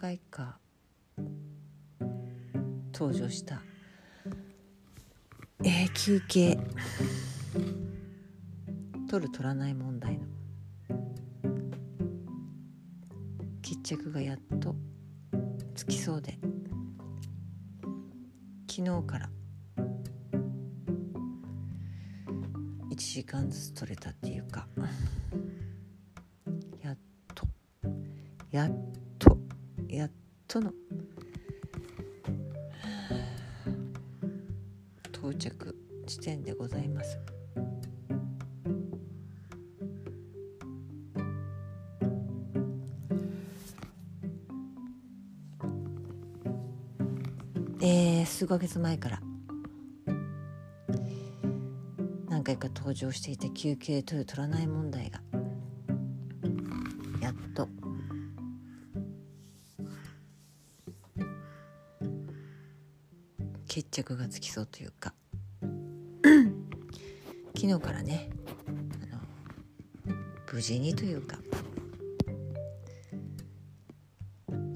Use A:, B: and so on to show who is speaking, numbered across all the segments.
A: 回か登場した。えー、休憩。取る取らない問題の。決着がやっとつきそうで。昨日から。1時間ずつ取れたっていうか。えー、数ヶ月前から。何回か登場していた休憩取る取らない問題が。やっと。決着がつきそうというか。昨日からね無事にというか。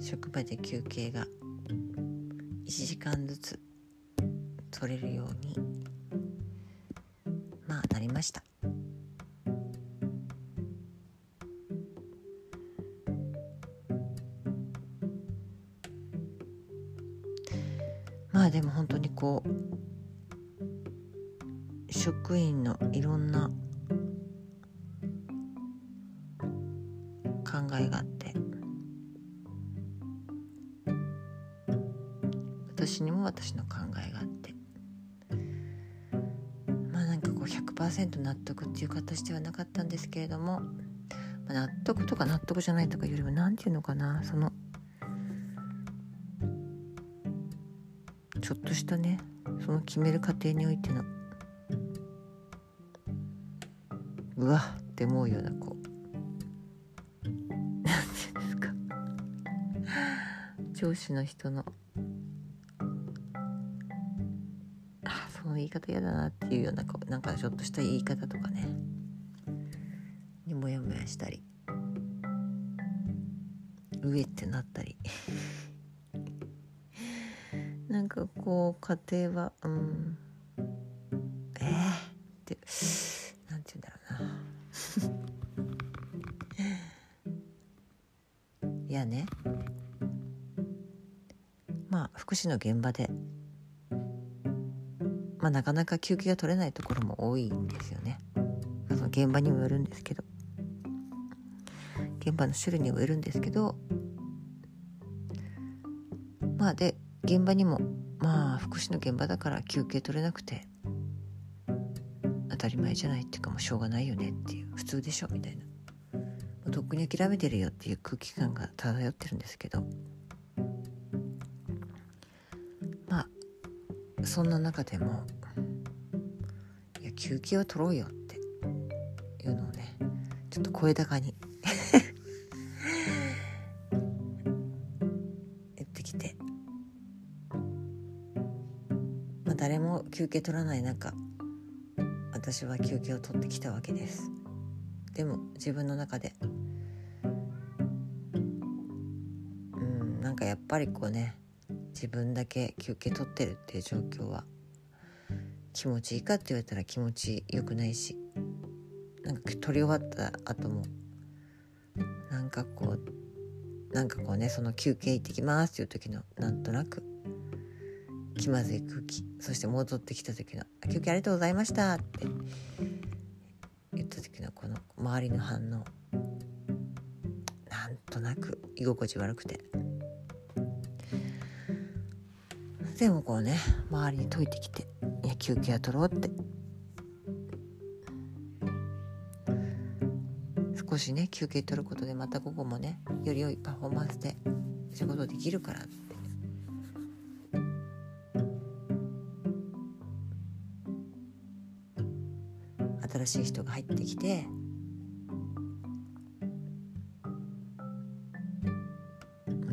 A: 職場で休憩が間ずつ取れるようにまあなりました。まあでも本当にこう職員のいろんな考えがあって私にも私の考えがあって。まあなんかこう100%納得っていう形ではなかったんですけれども、まあ、納得とか納得じゃないとかよりも何て言うのかなそのちょっとしたねその決める過程においてのうわって思うようなこう何て言うんですか。上司の人の言い方嫌だなっていうようなこうなんかちょっとした言い方とかね。にモヤモヤしたり。上ってなったり。なんかこう家庭はうん。えー、ってなんて言うんだろうな。いやね。まあ福祉の現場でまあなかなか休憩が取れないところも多いんですよね。その現場にもよるんですけど。現場の種類にもよるんですけど。まあで現場にもまあ福祉の現場だから休憩取れなくて当たり前じゃないっていうかもうしょうがないよねっていう普通でしょみたいな。もうとっくに諦めてるよっていう空気感が漂ってるんですけど。まあそんな中でも休憩は取ろうよって。いうのをねちょっと声高に。言ってきて。まあ誰も休憩取らない中私は休憩を取ってきたわけです。でも自分の中でうんなんかやっぱりこうね自分だけ休憩取ってるっていう状況は気持ちいいかって言われたら気持ちよくないしなんか取り終わった後もなんかこうなんかこうねその休憩行ってきますっていう時のなんとなく気まずい空気そして戻ってきた時の「休憩ありがとうございました」って言った時のこの周りの反応なんとなく居心地悪くて。でもこうね周りに解いてきて「いや休憩は取ろう」って。少しね休憩取ることでまた午後もねより良いパフォーマンスで仕事できるからって。新しい人が入ってきて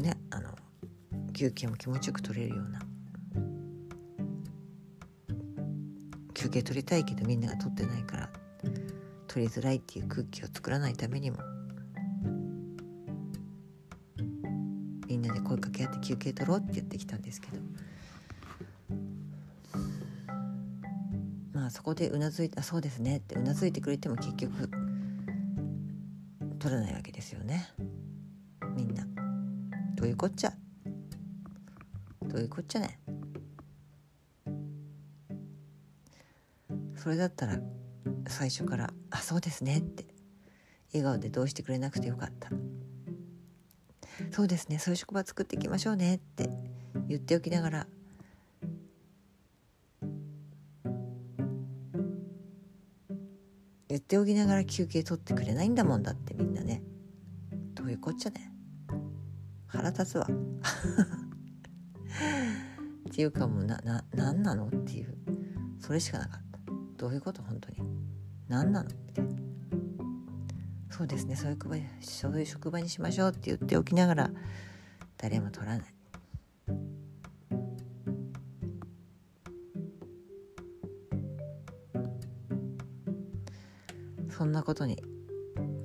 A: ねあの休憩も気持ちよく取れるような休憩取りたいけどみんなが取ってないから取りづらいっていう空気を作らないためにもみんなで声かけ合って休憩取ろうって言ってきたんですけどまあそこでうなずいて「あそうですね」ってうなずいてくれても結局取らないわけですよね。みんな。どういうこっちゃ？どういうこっちゃね？それだったら最初から「あそうですね」って笑顔でどうしてくれなくてよかった。そうですねそういう職場作っていきましょうねって言っておきながら言っておきながら休憩取ってくれないんだもんだってみんなね。どういうこっちゃね。腹立つわ。っていうかもうなな何なのっていう。それしかなかった。どういうこと？本当に。何なの？ってそうですね。そういう職場そういう職場にしましょうって言っておきながら誰も取らない。そんなことに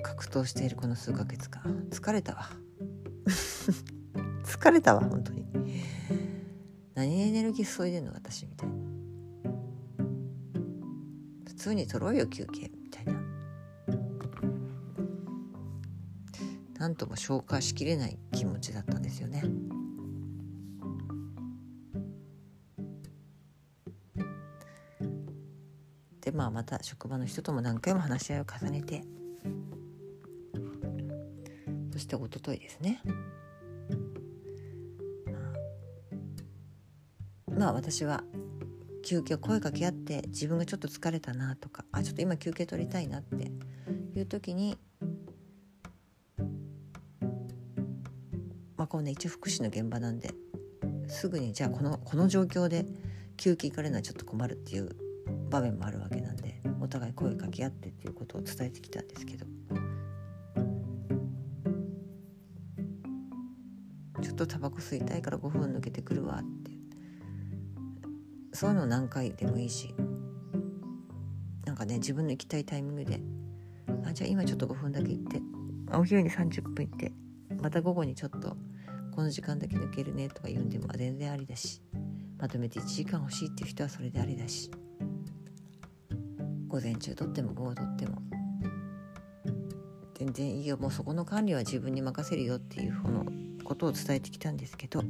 A: 格闘しているこの数ヶ月間疲れたわ。疲れたわ本当に。何エネルギー注いでんの？私みたいな。通に取ろうよ休憩みたいな。なんとも消化しきれない気持ちだったんですよね。でまあまた職場の人とも何回も話し合いを重ねて。そして一昨日ですね。まあ私は休憩声かけ合って自分がちょっと疲れたなとかあちょっと今休憩取りたいなっていう時にまあこうね一応福祉の現場なんですぐにじゃあこのこの状況で休憩行かれるのはちょっと困るっていう場面もあるわけなんでお互い声かけ合ってっていうことを伝えてきたんですけど。ちょっとタバコ吸いたいから5分抜けてくるわってそういうの何回でもいいし。なんかね自分の行きたいタイミングで。あじゃあ今ちょっと5分だけ行って。お昼に30分行って。また午後にちょっとこの時間だけ抜けるねとか言うんでも全然ありだし。まとめて1時間欲しいっていう人はそれでありだし。午前中とっても午後とっても。全然いいよ。もうそこの管理は自分に任せるよっていうふうのことを伝えてきたんですけど。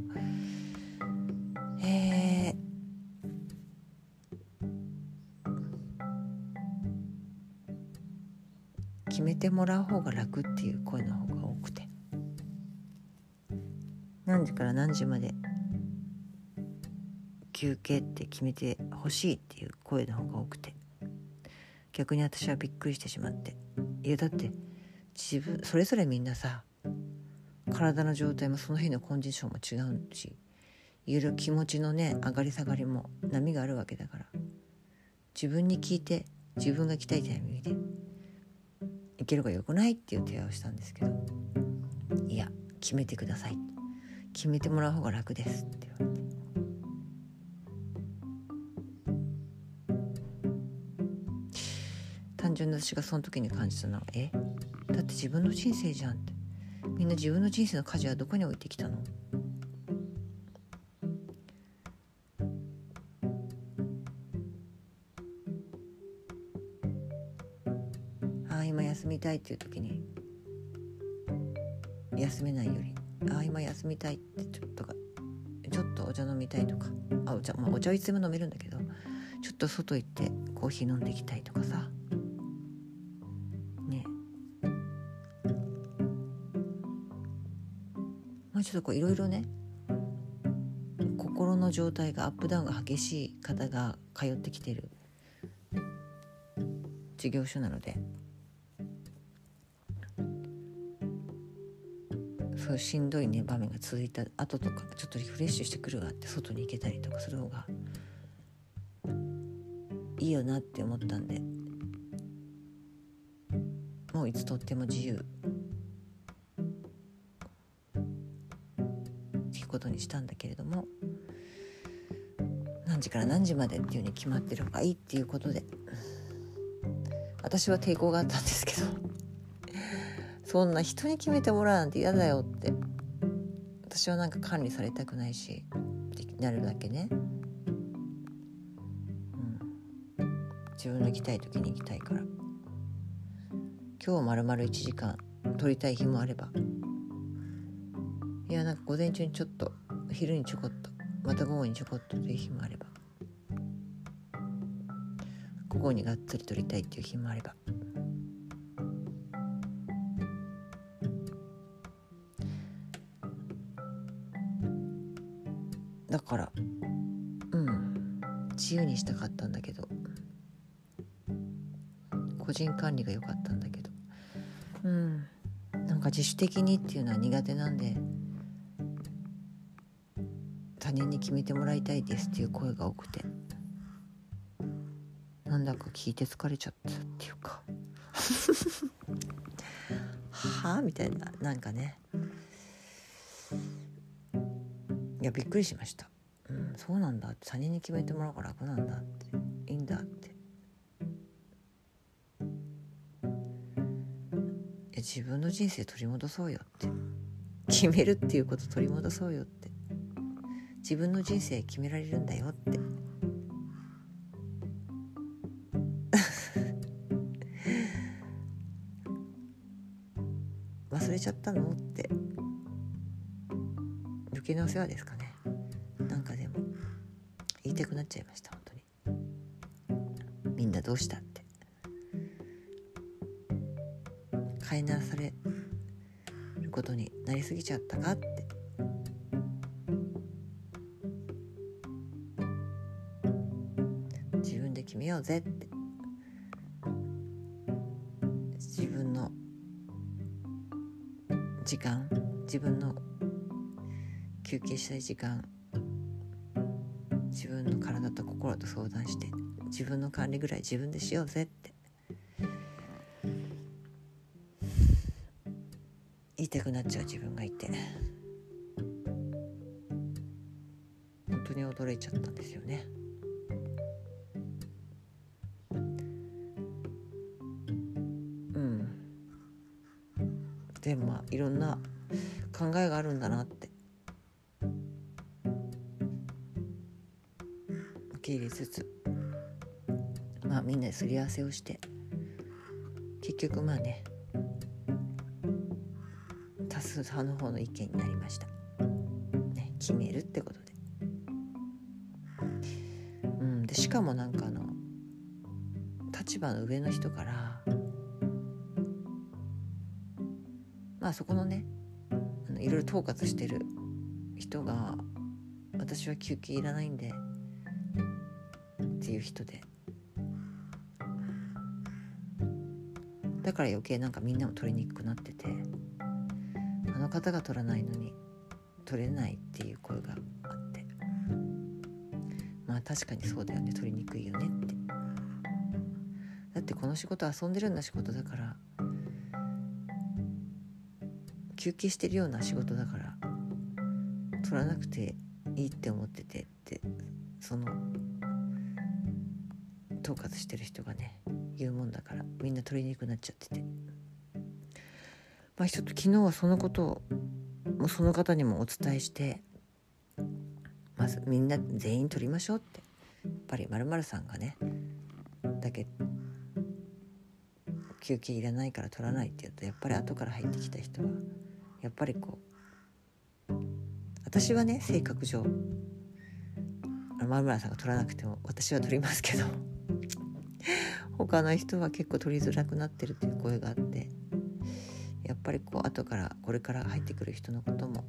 A: 決めてもらう方が楽っていう声の方が多くて。何時から何時まで休憩って決めてほしいっていう声の方が多くて。逆に私はびっくりしてしまって。いやだって自分それぞれみんなさ体の状態もその日のコンディションも違うしいろいろ気持ちのね上がり下がりも波があるわけだから自分に聞いて自分が来たいタイミングでいけるかよくないっていう提案をしたんですけどいや決めてください。決めてもらう方が楽ですって言われて。単純な私がその時に感じたのはえ？だって自分の人生じゃんって。みんな自分の人生の舵はどこに置いてきたの？たいっていう時に休めないよりああ今休みたいってちょっとかちょっとお茶飲みたいとかあお茶、まあ、お茶はいつでも飲めるんだけどちょっと外行ってコーヒー飲んでいきたいとかさ。ね。まあちょっとこういろいろね心の状態がアップダウンが激しい方が通ってきてる事業所なのでそうしんどいね場面が続いた後とかちょっとリフレッシュしてくるわって外に行けたりとかする方がいいよなって思ったんで。もういつとっても自由。っていうことにしたんだけれども何時から何時までっていうふうに決まってる方がいいっていうことで。私は抵抗があったんですけど。そんな人に決めてもらうなんて嫌だよって。私はなんか管理されたくないしなるだけね、うん、自分の行きたい時に行きたいから。今日まるまる1時間撮りたい日もあれば。いやなんか午前中にちょっと昼にちょこっとまた午後にちょこっとという日もあれば。午後にがっつり撮りたいっていう日もあればだからうん自由にしたかったんだけど。個人管理が良かったんだけど。うん。なんか自主的にっていうのは苦手なんで他人に決めてもらいたいですっていう声が多くて。なんだか聞いて疲れちゃったっていうか。はあみたいな。なんかね。いやびっくりしました、うん、そうなんだって。他人に決めてもらうから楽なんだって。いいんだって。自分の人生取り戻そうよって。決めるっていうこと取り戻そうよって。自分の人生決められるんだよって。忘れちゃったのって余計なお世話ですかね。なんかでも言いたくなっちゃいました本当に。みんなどうしたって。飼いならされることになりすぎちゃったかって。自分で決めようぜって。自分の時間自分の休憩したい時間。自分の体と心と相談して自分の管理ぐらい自分でしようぜって。言いたくなっちゃう自分がいて。本当に驚いちゃったんですよね。うん。でまあいろんな考えがあるんだなって受け入れつつまあみんなですり合わせをして結局まあね多数派の方の意見になりました。ね、決めるってことで。うん、でしかもなんかあの立場の上の人からまあそこのねいろいろ統括してる人が私は休憩いらないんでっていう人で。だから余計なんかみんなも取りにくくなっててあの方が取らないのに取れないっていう声があって。まあ確かにそうだよね取りにくいよねって。だってこの仕事遊んでるような仕事だから休憩してるような仕事だから取らなくていいって思ってて。統括してる人がね言うもんだからみんな取りにくくなっちゃってて。まあ、ちょっと昨日はそのことをもうその方にもお伝えしてまずみんな全員取りましょうって。やっぱりまるさんがねだけ休憩いらないから取らないって言うとやっぱり後から入ってきた人はやっぱりこう私はね性格上まるさんが取らなくても私は取りますけど。他の人は結構取りづらくなってるっていう声があってやっぱりこう後からこれから入ってくる人のことも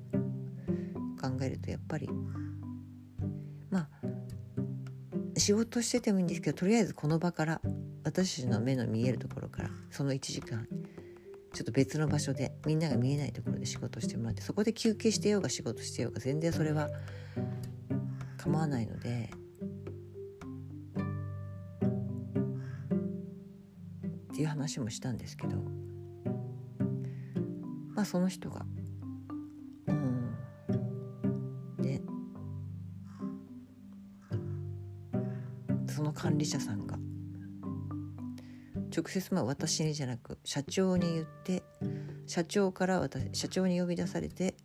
A: 考えるとやっぱりまあ仕事しててもいいんですけどとりあえずこの場から私たちの目の見えるところからその1時間ちょっと別の場所でみんなが見えないところで仕事してもらってそこで休憩してようが仕事してようが全然それは構わないのでもしたんですけどまあその人がうん。でその管理者さんが直接まあ私にじゃなく社長に言って社長から私社長に呼び出されて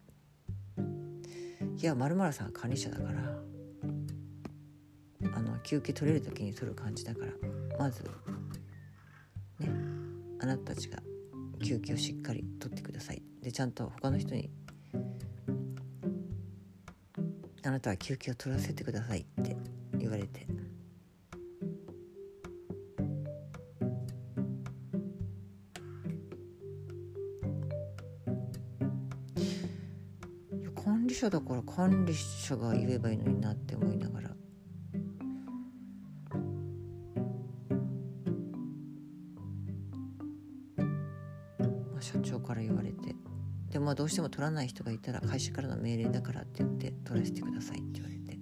A: いや〇〇さん管理者だからあの休憩取れる時に取る感じだからまずなたたちが休憩をしっかり取ってください。でちゃんと他の人にあなたは休憩を取らせてくださいって言われて。管理者だから管理者が言えばいいのになって思いながら。どうしても取らない人がいたら会社からの命令だからって言って取らせてくださいって言われて。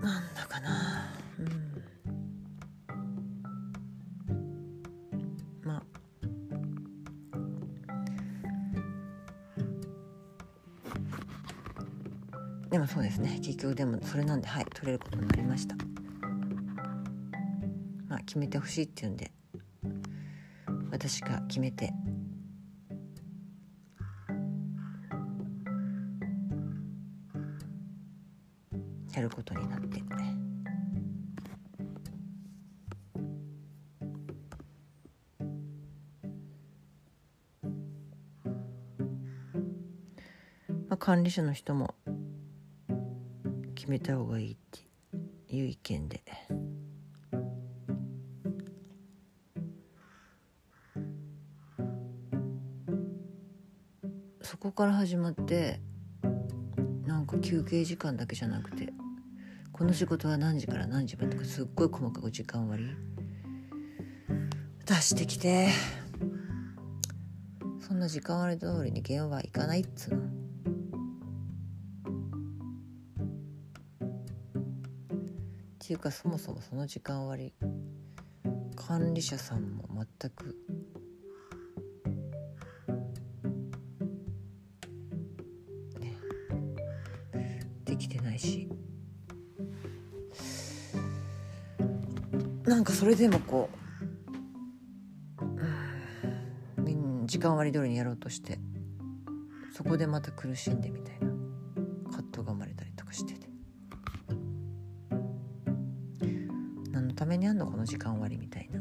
A: なんだかな。うん。まあ。でもそうですね。結局でもそれなんではい取れることになりました。まあ決めてほしいっていうんで私が決めてやることになってまあ、管理者の人も決めた方がいいっていう意見で。そこから始まってなんか休憩時間だけじゃなくてこの仕事は何時から何時までとかすっごい細かく時間割出してきてそんな時間割通りに現場行かないっつうの。っていうかそもそもその時間割管理者さんも全くそれでもこう、うん、時間割り通りにやろうとしてそこでまた苦しんでみたいな葛藤が生まれたりとかしてて。何のためにあんのこの時間割りみたいな。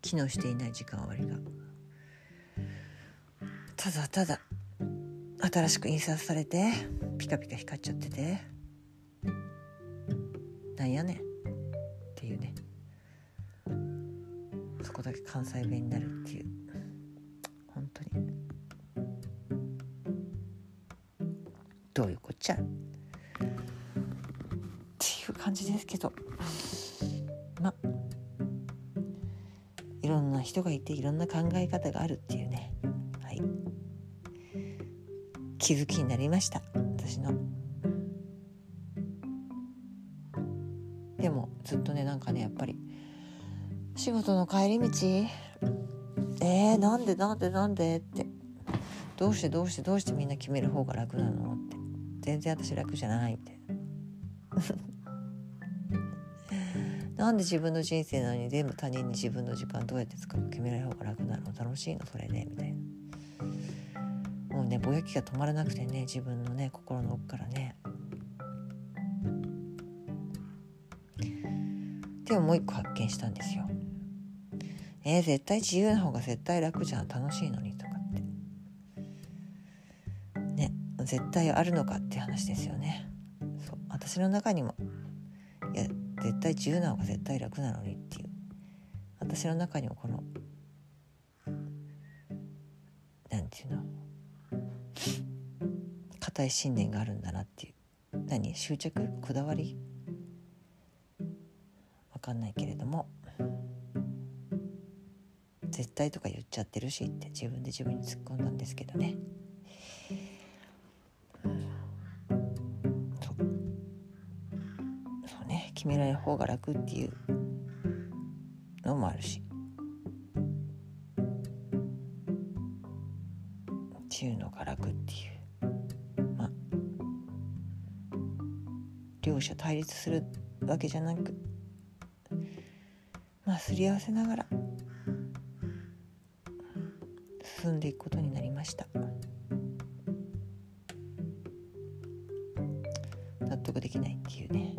A: 機能していない時間割りが。ただただ新しく印刷されてピカピカ光っちゃってて。なんやねん。関西弁になるっていう。本当に。どういうこっちゃ？っていう感じですけど。まあ。いろんな人がいていろんな考え方があるっていうね。はい。気づきになりました。私の。仕事の帰り道？えー、なんでなんでなんで？って。どうしてどうしてどうしてみんな決める方が楽なの？って。全然私楽じゃない。みたいな。なんで自分の人生なのに全部他人に自分の時間どうやって使うか決められる方が楽なの？楽しいの？それで。みたいな。もうねぼやきが止まらなくてね自分のね心の奥からね。でももう一個発見したんですよ。えー、絶対自由な方が絶対楽じゃん楽しいのにとかって。ね絶対あるのかっていう話ですよね。そう私の中にも。いや絶対自由な方が絶対楽なのにっていう。私の中にもこのなんていうの？固い信念があるんだなっていう。何？執着？こだわり？わかんないけれども。絶対とか言っちゃってるしって自分で自分に突っ込んだんですけどね。そう。そうね。決められる方が楽っていうのもあるし。っていうのが楽っていう。まあ。両者対立するわけじゃなく。まあすり合わせながら。進んでいくことになりました。納得できないっていうね。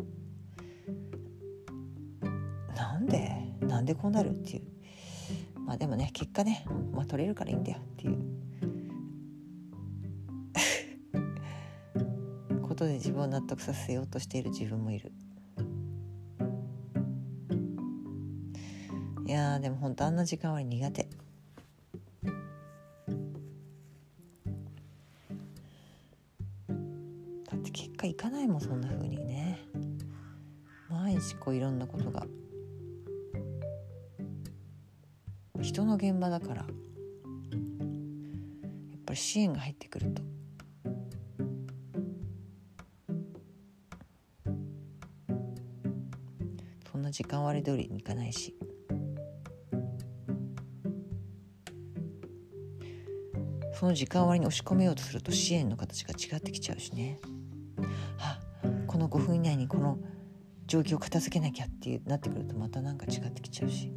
A: なんで？なんでこうなるっていう。まあでもね結果ね、まあ、取れるからいいんだよっていう。ことで自分を納得させようとしている自分もいる。いやでも本当あんな時間割苦手。毎日こういろんなことが。人の現場だから。やっぱり支援が入ってくると。そんな時間割り通りにいかないし。その時間割に押し込めようとすると支援の形が違ってきちゃうしね。あこの5分以内にこの状況を片付けなきゃっていうなってくるとまたなんか違ってきちゃうし。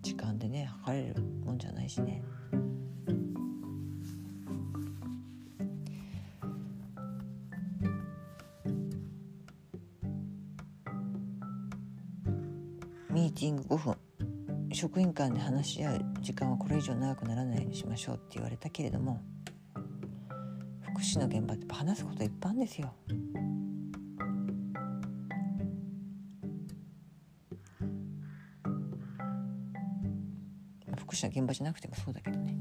A: 時間でね測れるもんじゃないしね。ミーティング5分職員間で話し合う時間はこれ以上長くならないようにしましょうって言われたけれども福祉の現場って話すこといっぱいあるんですよ。福祉の現場じゃなくてもそうだけどね、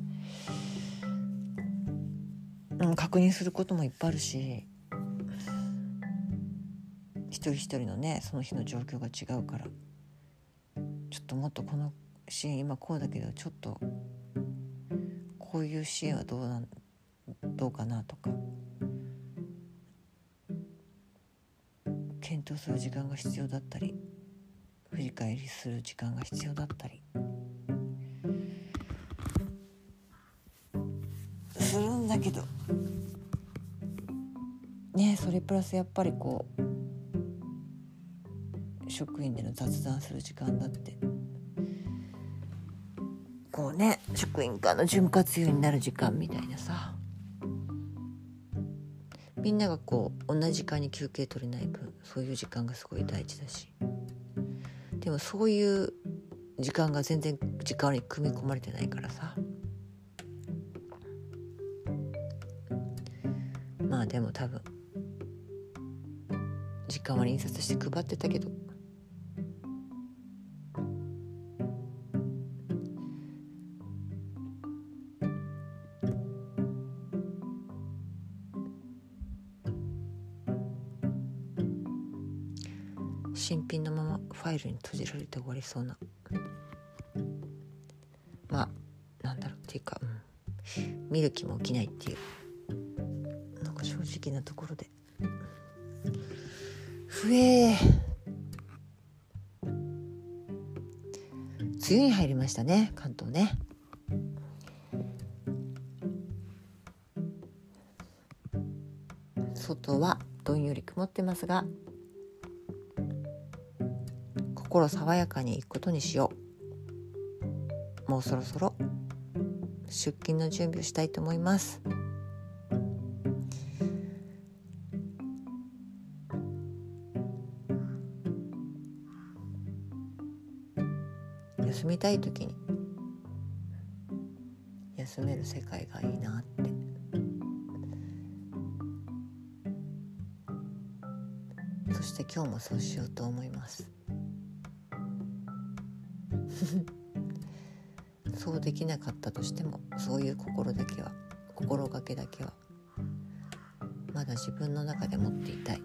A: うん、確認することもいっぱいあるし一人一人のねその日の状況が違うからちょっともっとこの支援今こうだけどちょっとこういう支援はどうなんどうかなとか。検討する時間が必要だったり振り返りする時間が必要だったり。するんだけど。ねそれプラスやっぱりこう職員での雑談する時間だって。こうね職員間の潤滑油になる時間みたいなさ。みんながこう同じ時間に休憩取れない分そういう時間がすごい大事だし。でもそういう時間が全然時間に組み込まれてないからさ。まあでも多分時間は印刷して配ってたけどイルに閉じられて終わりそうな。まあなんだろうっていうか、うん、見る気も起きないっていうなんか正直なところで。ふえ梅雨に入りましたね関東ね。外はどんより曇ってますが心爽やかに行くことにしよう。もうそろそろ出勤の準備をしたいと思います。休みたい時に休める世界がいいなって。そして今日もそうしようと思います。そうできなかったとしてもそういう心だけは心がけだけはまだ自分の中で持っていたい。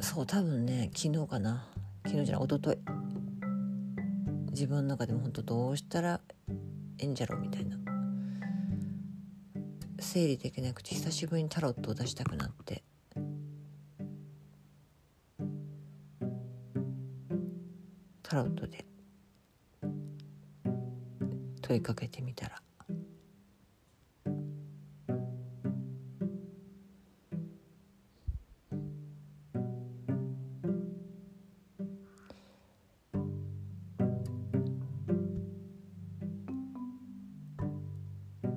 A: そう多分ね昨日かな。昨日じゃない一昨日自分の中でも本当どうしたらええんじゃろうみたいな。整理できなくて久しぶりにタロットを出したくなって。クで問いかけてみたら。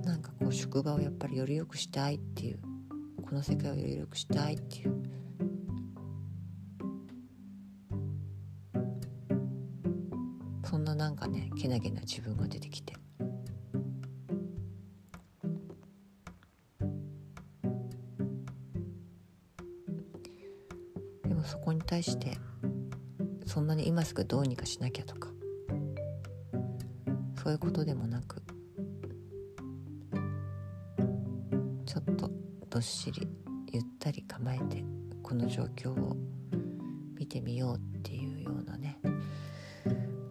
A: なんかこう職場をやっぱりより良くしたいっていうこの世界をより良くしたいっていうなげな自分が出てきて。でもそこに対してそんなに今すぐどうにかしなきゃとか。そういうことでもなく。ちょっとどっしりゆったり構えてこの状況を見てみようっていうようなね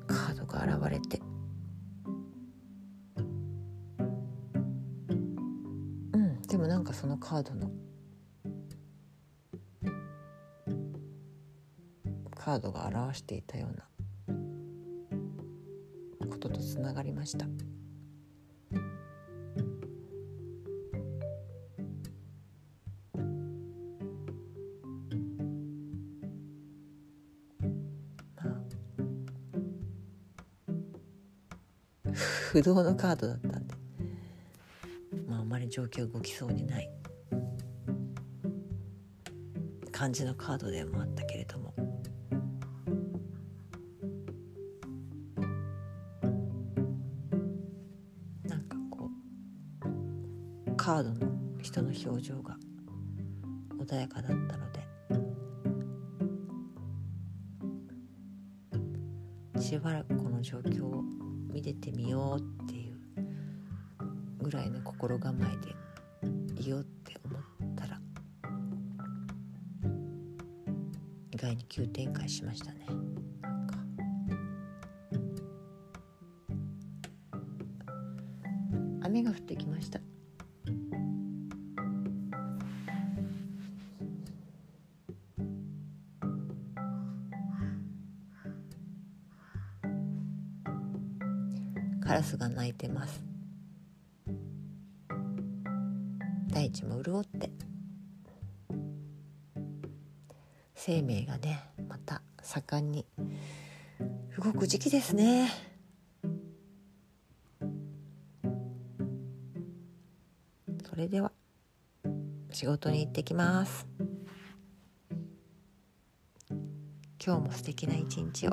A: カードが現れて。そのカードの。カードが表していたような。こととつながりました。まあ。不動のカードだったんで。まああまり状況動きそうにない。感じのカードでもあったけれども。なんかこうカードの人の表情が穏やかだったので。しばらくこの状況を見ててみようっていうぐらいの心構えでに急展開しましたね。雨が降ってきました。カラスが鳴いてます。大地も潤って。生命がねまた盛んに動く時期ですね。それでは仕事に行ってきます。今日も素敵な一日を。